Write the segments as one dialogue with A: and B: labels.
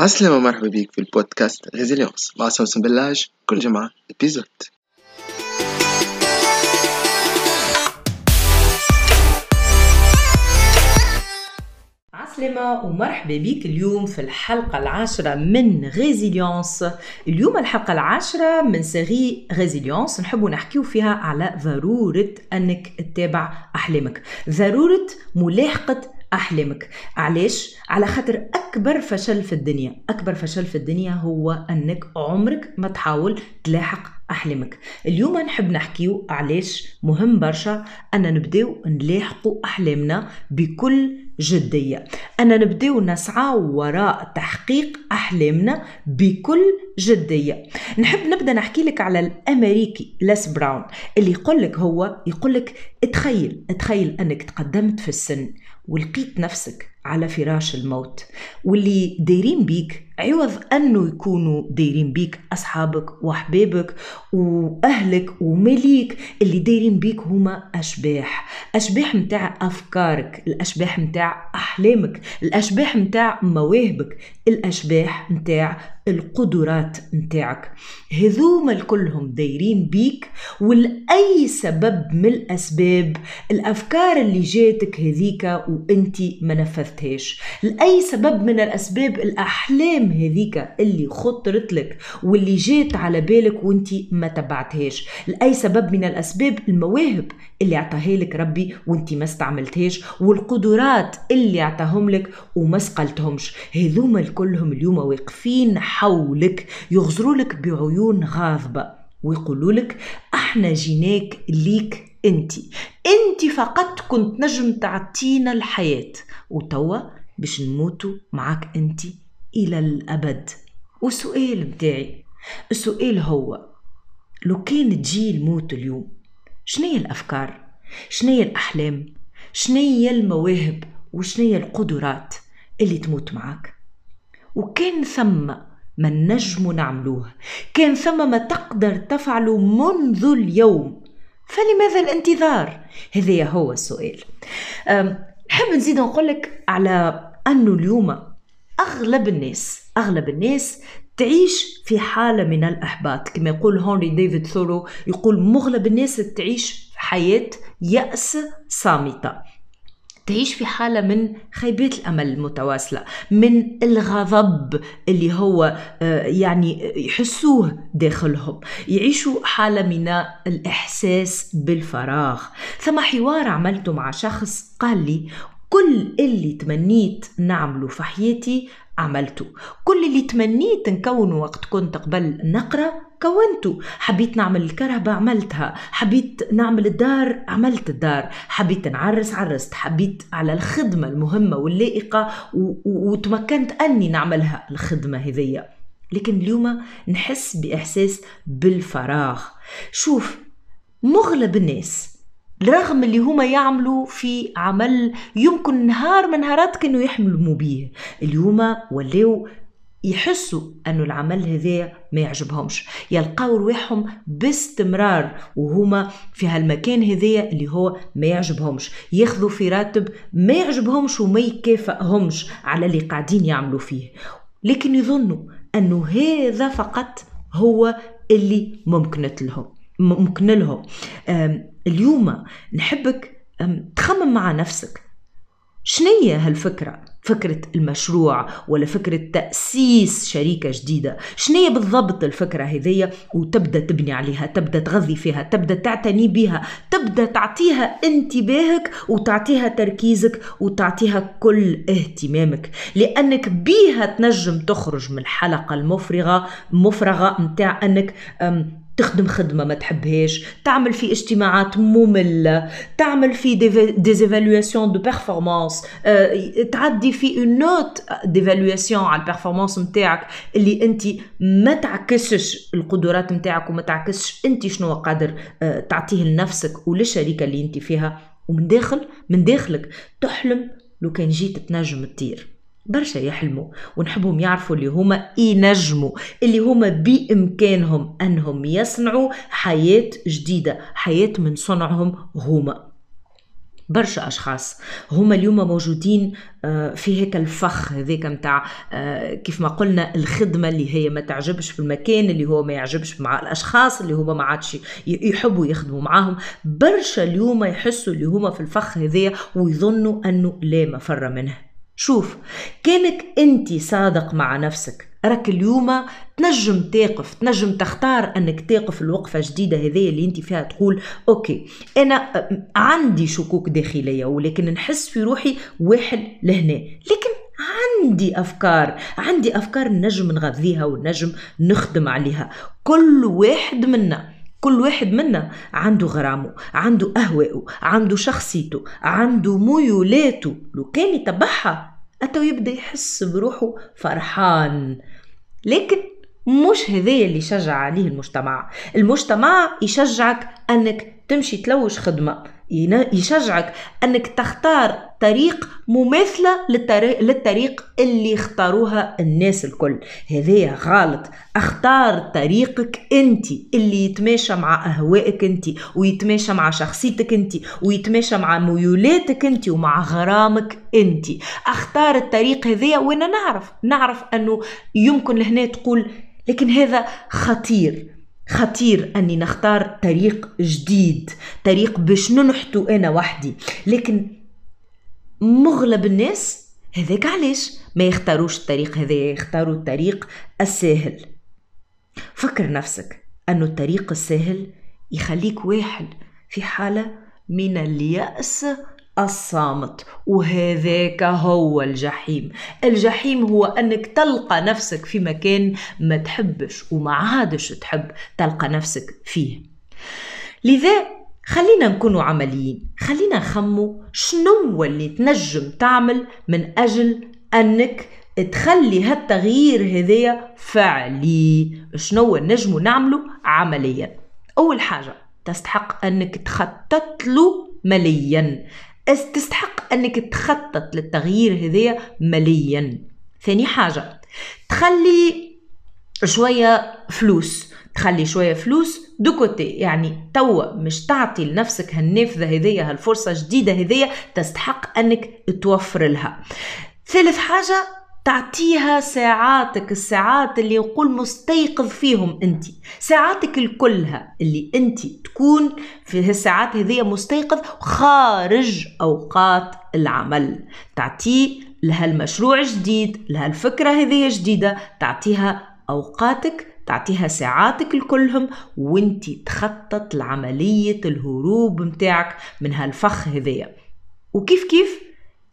A: عسلامة مرحبا بيك في البودكاست Résilience مع سوسن بلاج كل جمعة épisode
B: عسلامة ومرحبا بيك اليوم في الحلقة العاشرة من Résilience اليوم الحلقة العاشرة من série Résilience نحب نحكيو فيها على ضرورة أنك تتابع أحلامك. ضرورة ملاحقة احلامك علاش على خاطر أكبر فشل في الدنيا أكبر فشل في الدنيا هو أنك عمرك ما تحاول تلاحق احلامك اليوم نحب نحكيو علاش مهم برشا أن نبداو نلاحقوا أحلامنا بكل جدية. أن نبداو نسعى وراء تحقيق أحلامنا بكل جدية. نحب نبدأ نحكي لك على الأمريكي لاس براون اللي يقول لك هو يقول لك تخيل تخيل أنك تقدمت في السن. ولقيت نفسك على فراش الموت. واللي دايرين بيك عوض أنه يكونوا دايرين بيك أصحابك وأحبابك وأهلك ومليك اللي دايرين بيك هما أشباح. أشباح متاع أفكارك الأشباح متاع أحلامك الأشباح متاع مواهبك الأشباح متاع القدرات متاعك هذوما الكلهم دايرين بيك ولأي سبب من الأسباب الأفكار اللي جاتك هذيك وانتي ما نفذتهاش. لأي سبب من الأسباب الأحلام هذيك اللي خطرت لك واللي جات على بالك وانتي ما تبعتهاش. لأي سبب من الأسباب المواهب اللي اعطاها لك ربي وانتي ما استعملتهاش والقدرات اللي اعطاهم لك وما سقلتهمش. هذوما كلهم اليوم واقفين حولك يغزروا لك بعيون غاضبة ويقولوا لك أحنا جيناك ليك انت. انت فقط كنت نجم تعطينا الحياة. وتوا باش نموتوا معاك انت إلى الأبد. والسؤال متاعي السؤال هو لو كان تجي الموت اليوم شنية الأفكار؟ شنية الأحلام؟ شنية المواهب؟ وشنية القدرات اللي تموت معاك؟ وكان ثم ما نجم نعملوه. كان ثم ما تقدر تفعله منذ اليوم. فلماذا الانتظار؟ هذا هو السؤال. نحب نزيد نقول لك على أنه اليوم أغلب الناس أغلب الناس تعيش في حالة من الإحباط. كما يقول هنري ديفيد ثورو يقول مغلب الناس تعيش حياة يأس صامتة. تعيش في حالة من خيبات الأمل المتواصلة من الغضب اللي هو يعني يحسوه داخلهم. يعيشوا حالة من الإحساس بالفراغ. ثم حوار عملته مع شخص قال لي كل اللي تمنيت نعمله في حياتي عملته كل اللي تمنيت نكونه وقت كنت قبل نقرأ كونته حبيت نعمل الكرهبة عملتها. حبيت نعمل الدار عملت الدار. حبيت نعرس عرست. حبيت على الخدمة المهمة واللائقة وتمكنت أني نعملها. الخدمة هذية لكن اليوم نحس بإحساس بالفراغ. شوف مغلب الناس رغم اللي هما يعملوا في عمل يمكن نهار من نهارات كانوا يحلموا بيه اليوم ولاو يحسوا أنه العمل هذا ما يعجبهمش. يلقاو رواحهم باستمرار وهما في هالمكان هذايا اللي هو ما يعجبهمش. ياخذوا في راتب ما يعجبهمش وما يكافئهمش على اللي قاعدين يعملوا فيه. لكن يظنوا أنه هذا فقط هو اللي ممكنت لهم ممكن لهم. اليوم نحبك تخمم مع نفسك. شنية هالفكرة؟ فكرة المشروع ولا فكرة تأسيس شركة جديدة؟ شنية بالضبط الفكرة هذية وتبدأ تبني عليها تبدأ تغذي فيها تبدأ تعتني بها تبدأ تعطيها انتباهك وتعطيها تركيزك وتعطيها كل اهتمامك. لأنك بيها تنجم تخرج من الحلقة المفرغة مفرغة متاع أنك تخدم خدمة ما تحبهاش تعمل في اجتماعات مملة تعمل في des évaluations de performance تعدي في note d'évaluation على ال performance نتاعك اللي انت ما تعكسش القدرات نتاعك وما تعكسش انت شنو قادر uh, تعطيه لنفسك وللشركة اللي انت فيها. ومن داخل من داخلك تحلم لو كان جيت تنجم تطير برشا يحلموا ونحبهم يعرفوا اللي هما ينجموا اللي هما بإمكانهم أنهم يصنعوا حياة جديدة حياة من صنعهم هما. برشا أشخاص هما اليوم موجودين آه، في هيك الفخ هذاك متاع آه، كيف ما قلنا الخدمة اللي هي ما تعجبش في المكان اللي هو ما يعجبش مع الأشخاص اللي هما ما عادش يحبوا يخدموا معاهم. برشا اليوم يحسوا اللي هما في الفخ هذايا ويظنوا أنه لا مفر منه. شوف كانك أنت صادق مع نفسك. راك اليوم تنجم تقف تنجم تختار أنك تقف الوقفه جديدة هذه اللي أنت فيها تقول أوكي أنا عندي شكوك داخلية ولكن نحس في روحي واحد لهنا. لكن عندي أفكار عندي أفكار نجم نغذيها ونجم نخدم عليها. كل واحد منا كل واحد منا عنده غرامه عنده أهواءه عنده شخصيته عنده ميولاته. لو كان يتبعها أتو يبدأ يحس بروحه فرحان. لكن مش هذايا اللي يشجع عليه المجتمع. المجتمع يشجعك أنك تمشي تلوش خدمة. يشجعك أنك تختار طريق مماثلة للطريق, اللي اختاروها الناس الكل. هذايا غلط. اختار طريقك أنت اللي يتماشى مع أهوائك أنت ويتماشى مع شخصيتك أنت ويتماشى مع ميولاتك أنت ومع غرامك أنت. اختار الطريق هذايا وأنا نعرف. نعرف أنه يمكن لهنا تقول لكن هذا خطير. خطير أني نختار طريق جديد طريق باش ننحتو أنا وحدي. لكن مغلب الناس هذاك علاش؟ ما يختاروش الطريق هذا يختاروا الطريق السهل فكر نفسك أنه الطريق السهل يخليك واحد في حالة من اليأس الصامت وهذاك هو الجحيم. الجحيم هو أنك تلقى نفسك في مكان ما تحبش وما عادش تحب تلقى نفسك فيه. لذا خلينا نكونوا عمليين. خلينا نخمو شنو اللي تنجم تعمل من أجل أنك تخلي هالتغيير هذايا فعلي. شنو نجمو نعمله عمليا؟ أول حاجة تستحق أنك تخطط له مليا تستحق أنك تخطط للتغيير هذايا ماليا. ثاني حاجة تخلي شوية فلوس. تخلي شوية فلوس دوكوتي يعني توا مش تعطي لنفسك هالنافذة هذية هالفرصة جديدة هذية تستحق أنك توفر لها. ثالث حاجة تعطيها ساعاتك الساعات اللي يقول مستيقظ فيهم أنت. ساعاتك الكلها اللي أنت تكون في هالساعات هذه مستيقظ خارج أوقات العمل. تعطيه لها المشروع جديد لها الفكرة هذه جديدة تعطيها أوقاتك تعطيها ساعاتك الكلهم وأنت تخطط لعملية الهروب متاعك من هالفخ هذية وكيف كيف؟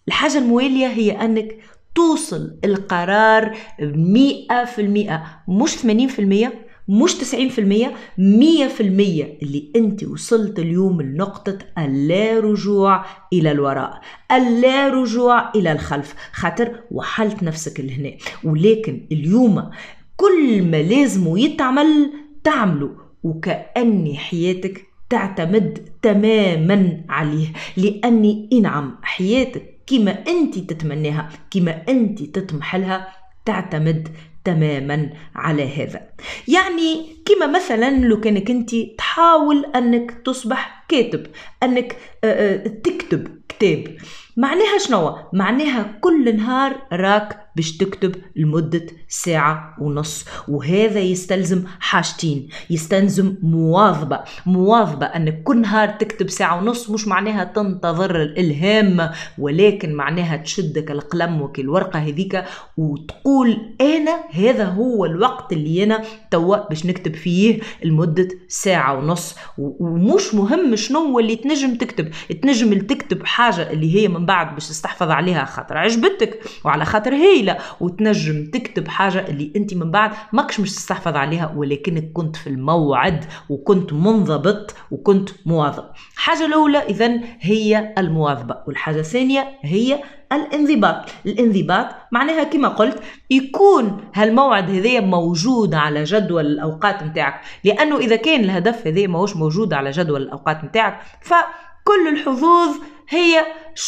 B: الحاجة الموالية هي أنك توصل القرار مئة في المئة مش ثمانين في المية مش تسعين في المية مية في المية اللي أنت وصلت اليوم لنقطة اللا رجوع إلى الوراء اللا رجوع إلى الخلف. خاطر وحلت نفسك لهنا. ولكن اليوم كل ما لازم يتعمل تعمله وكأني حياتك تعتمد تماما عليه. لأني إنعم حياتك كما انت تتمناها كما انت تطمح لها تعتمد تماما على هذا. يعني كما مثلا لو كانك انت تحاول أنك تصبح كاتب أنك آه، آه، تكتب كتاب. معناها شنو؟ معناها كل نهار راك باش تكتب لمدة ساعة ونص. وهذا يستلزم حاجتين. يستلزم مواظبة. مواظبة أنك كل نهار تكتب ساعة ونص مش معناها تنتظر الإلهام ولكن معناها تشدك القلم وكي الورقة هذيك وتقول أنا هذا هو الوقت اللي أنا توا باش نكتب فيه لمدة ساعة ونص. ومش مهم شنو اللي تنجم تكتب. تنجم تكتب حاجة اللي هي من بعد باش تستحفظ عليها خاطر عجبتك وعلى خاطر هي طويله وتنجم تكتب حاجة اللي أنت من بعد ماكش مش تستحفظ عليها ولكنك كنت في الموعد وكنت منضبط وكنت مواظب. حاجة الأولى اذا هي المواظبة والحاجة الثانية هي الانضباط. الانضباط معناها كما قلت يكون هالموعد هذايا موجود على جدول الأوقات نتاعك لأنه إذا كان الهدف هذا ماهوش موجود على جدول الأوقات نتاعك فكل الحظوظ هي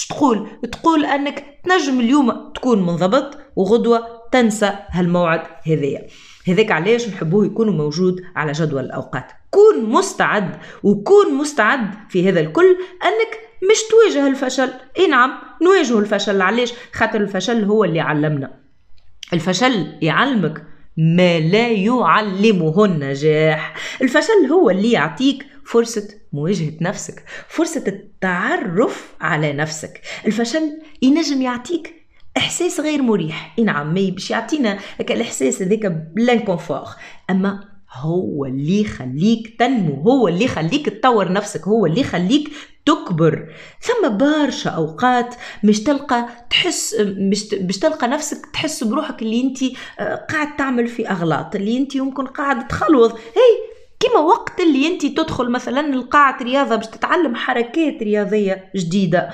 B: تقول تقول أنك تنجم اليوم تكون منضبط وغدوة تنسى هالموعد هذايا هذاك علاش نحبوه يكون موجود على جدول الأوقات. كون مستعد وكون مستعد في هذا الكل أنك مش تواجه الفشل. إي نعم نواجه الفشل. علاش؟ خاطر الفشل هو اللي علمنا. الفشل يعلمك ما لا يعلمه النجاح. الفشل هو اللي يعطيك فرصة مواجهة نفسك فرصة التعرف على نفسك. الفشل ينجم يعطيك إحساس غير مريح. إي نعم مي باش يعطينا الإحساس هذاك بلانكونفور. أما هو اللي يخليك تنمو هو اللي يخليك تطور نفسك هو اللي يخليك تكبر. ثم برشا أوقات مش تلقى تحس مش مش تلقى نفسك تحس بروحك اللي انت آه، قاعد تعمل في أغلاط اللي انت يمكن قاعد تخلوض. هي كيما وقت اللي انت تدخل مثلا القاعة رياضة باش تتعلم حركات رياضية جديدة.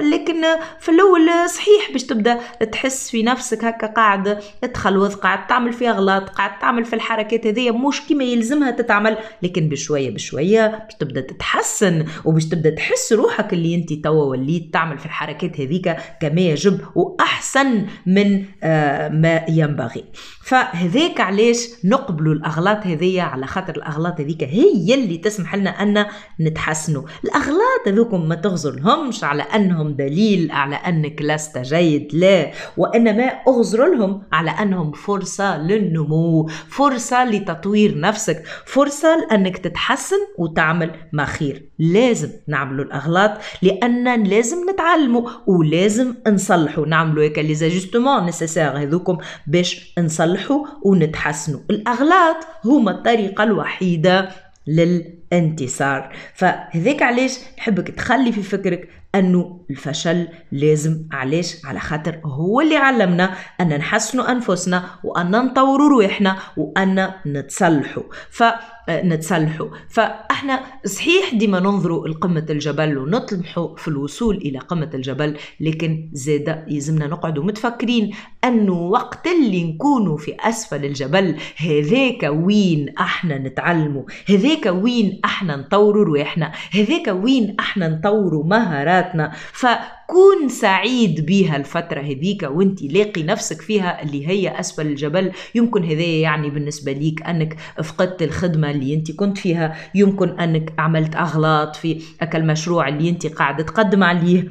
B: لكن في الأول صحيح باش تبدأ تحس في نفسك هكا قاعد تخلوض قاعد تعمل فيها غلط قاعد تعمل في الحركات هذيا مش كيما يلزمها تتعمل لكن بشوية بشوية باش تبدأ تتحسن وباش تبدأ تحس روحك اللي أنت توا وليت تعمل في الحركات هذيك كما يجب وأحسن من آه، ما ينبغي. فهذاك علاش نقبلوا الأغلاط هذيا على خاطر الأغلاط هذيك هي اللي تسمح لنا أن نتحسنوا. الأغلاط هذوكم ما تغزر لهمش على أنهم دليل على أنك لست جيد لا. وإنما أغزر لهم على أنهم فرصة للنمو فرصة لتطوير نفسك فرصة لأنك تتحسن وتعمل ما خير لازم نعملوا الأغلاط لأن لازم نتعلموا ولازم نصلحوا. نعملوا هيك لي زاجستمون نسيسير هذوكم باش نصلحوا ونتحسنوا. الأغلاط هما الطريقة الوحيدة للانتصار. فهذاك علاش نحبك تخلي في فكرك أنه الفشل لازم علاش؟ على خاطر هو اللي علمنا أن نحسنوا أنفسنا وأن نطوروا روحنا وأن نتصلحوا ف نتصلحوا فأحنا صحيح ديما ننظروا لقمة الجبل ونطمحوا في الوصول إلى قمة الجبل لكن زاد يلزمنا نقعدوا متفكرين أنه وقت اللي نكونوا في أسفل الجبل هذاك وين أحنا نتعلموا هذاك وين أحنا نطوروا رواحنا هذاك وين أحنا نطوروا مهاراتنا. ف كون سعيد بها الفترة هذيك وانت لاقي نفسك فيها اللي هي أسفل الجبل. يمكن هذا يعني بالنسبة ليك أنك فقدت الخدمة اللي انت كنت فيها. يمكن أنك عملت أغلاط في أكل مشروع اللي انت قاعدة تقدم عليه.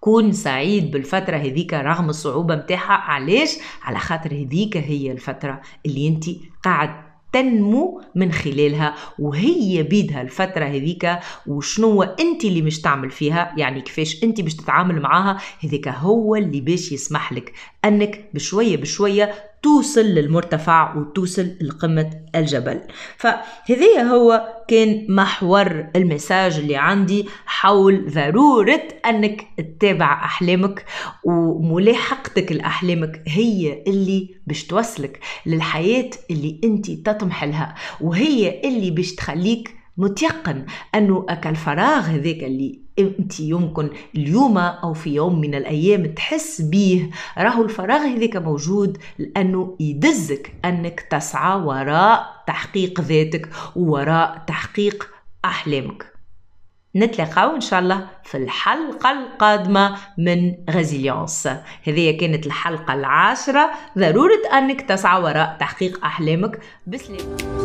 B: كون سعيد بالفترة هذيك رغم الصعوبة متاعها علاش؟ على خاطر هذيك هي الفترة اللي انت قاعد تنمو من خلالها وهي بيدها الفترة هذيك وشنو أنت اللي مش تعمل فيها يعني كيفاش أنت باش تتعامل معاها هذيك هو اللي باش يسمح لك أنك بشوية بشوية توصل للمرتفع وتوصل لقمة الجبل. فهذا هو كان محور المساج اللي عندي حول ضرورة أنك تتابع أحلامك وملاحقتك لأحلامك هي اللي باش توصلك للحياة اللي أنت تطمح لها وهي اللي باش تخليك متيقن أنه الفراغ هذاك اللي انت يمكن اليوم أو في يوم من الأيام تحس بيه راهو الفراغ هذاك موجود لأنه يدزك انك تسعى وراء تحقيق ذاتك وراء تحقيق احلامك. نتلاقاو إن شاء الله في الحلقة القادمة من غازيليونس هذه كانت الحلقة العاشرة. ضرورة أنك تسعى وراء تحقيق أحلامك. بسلامة.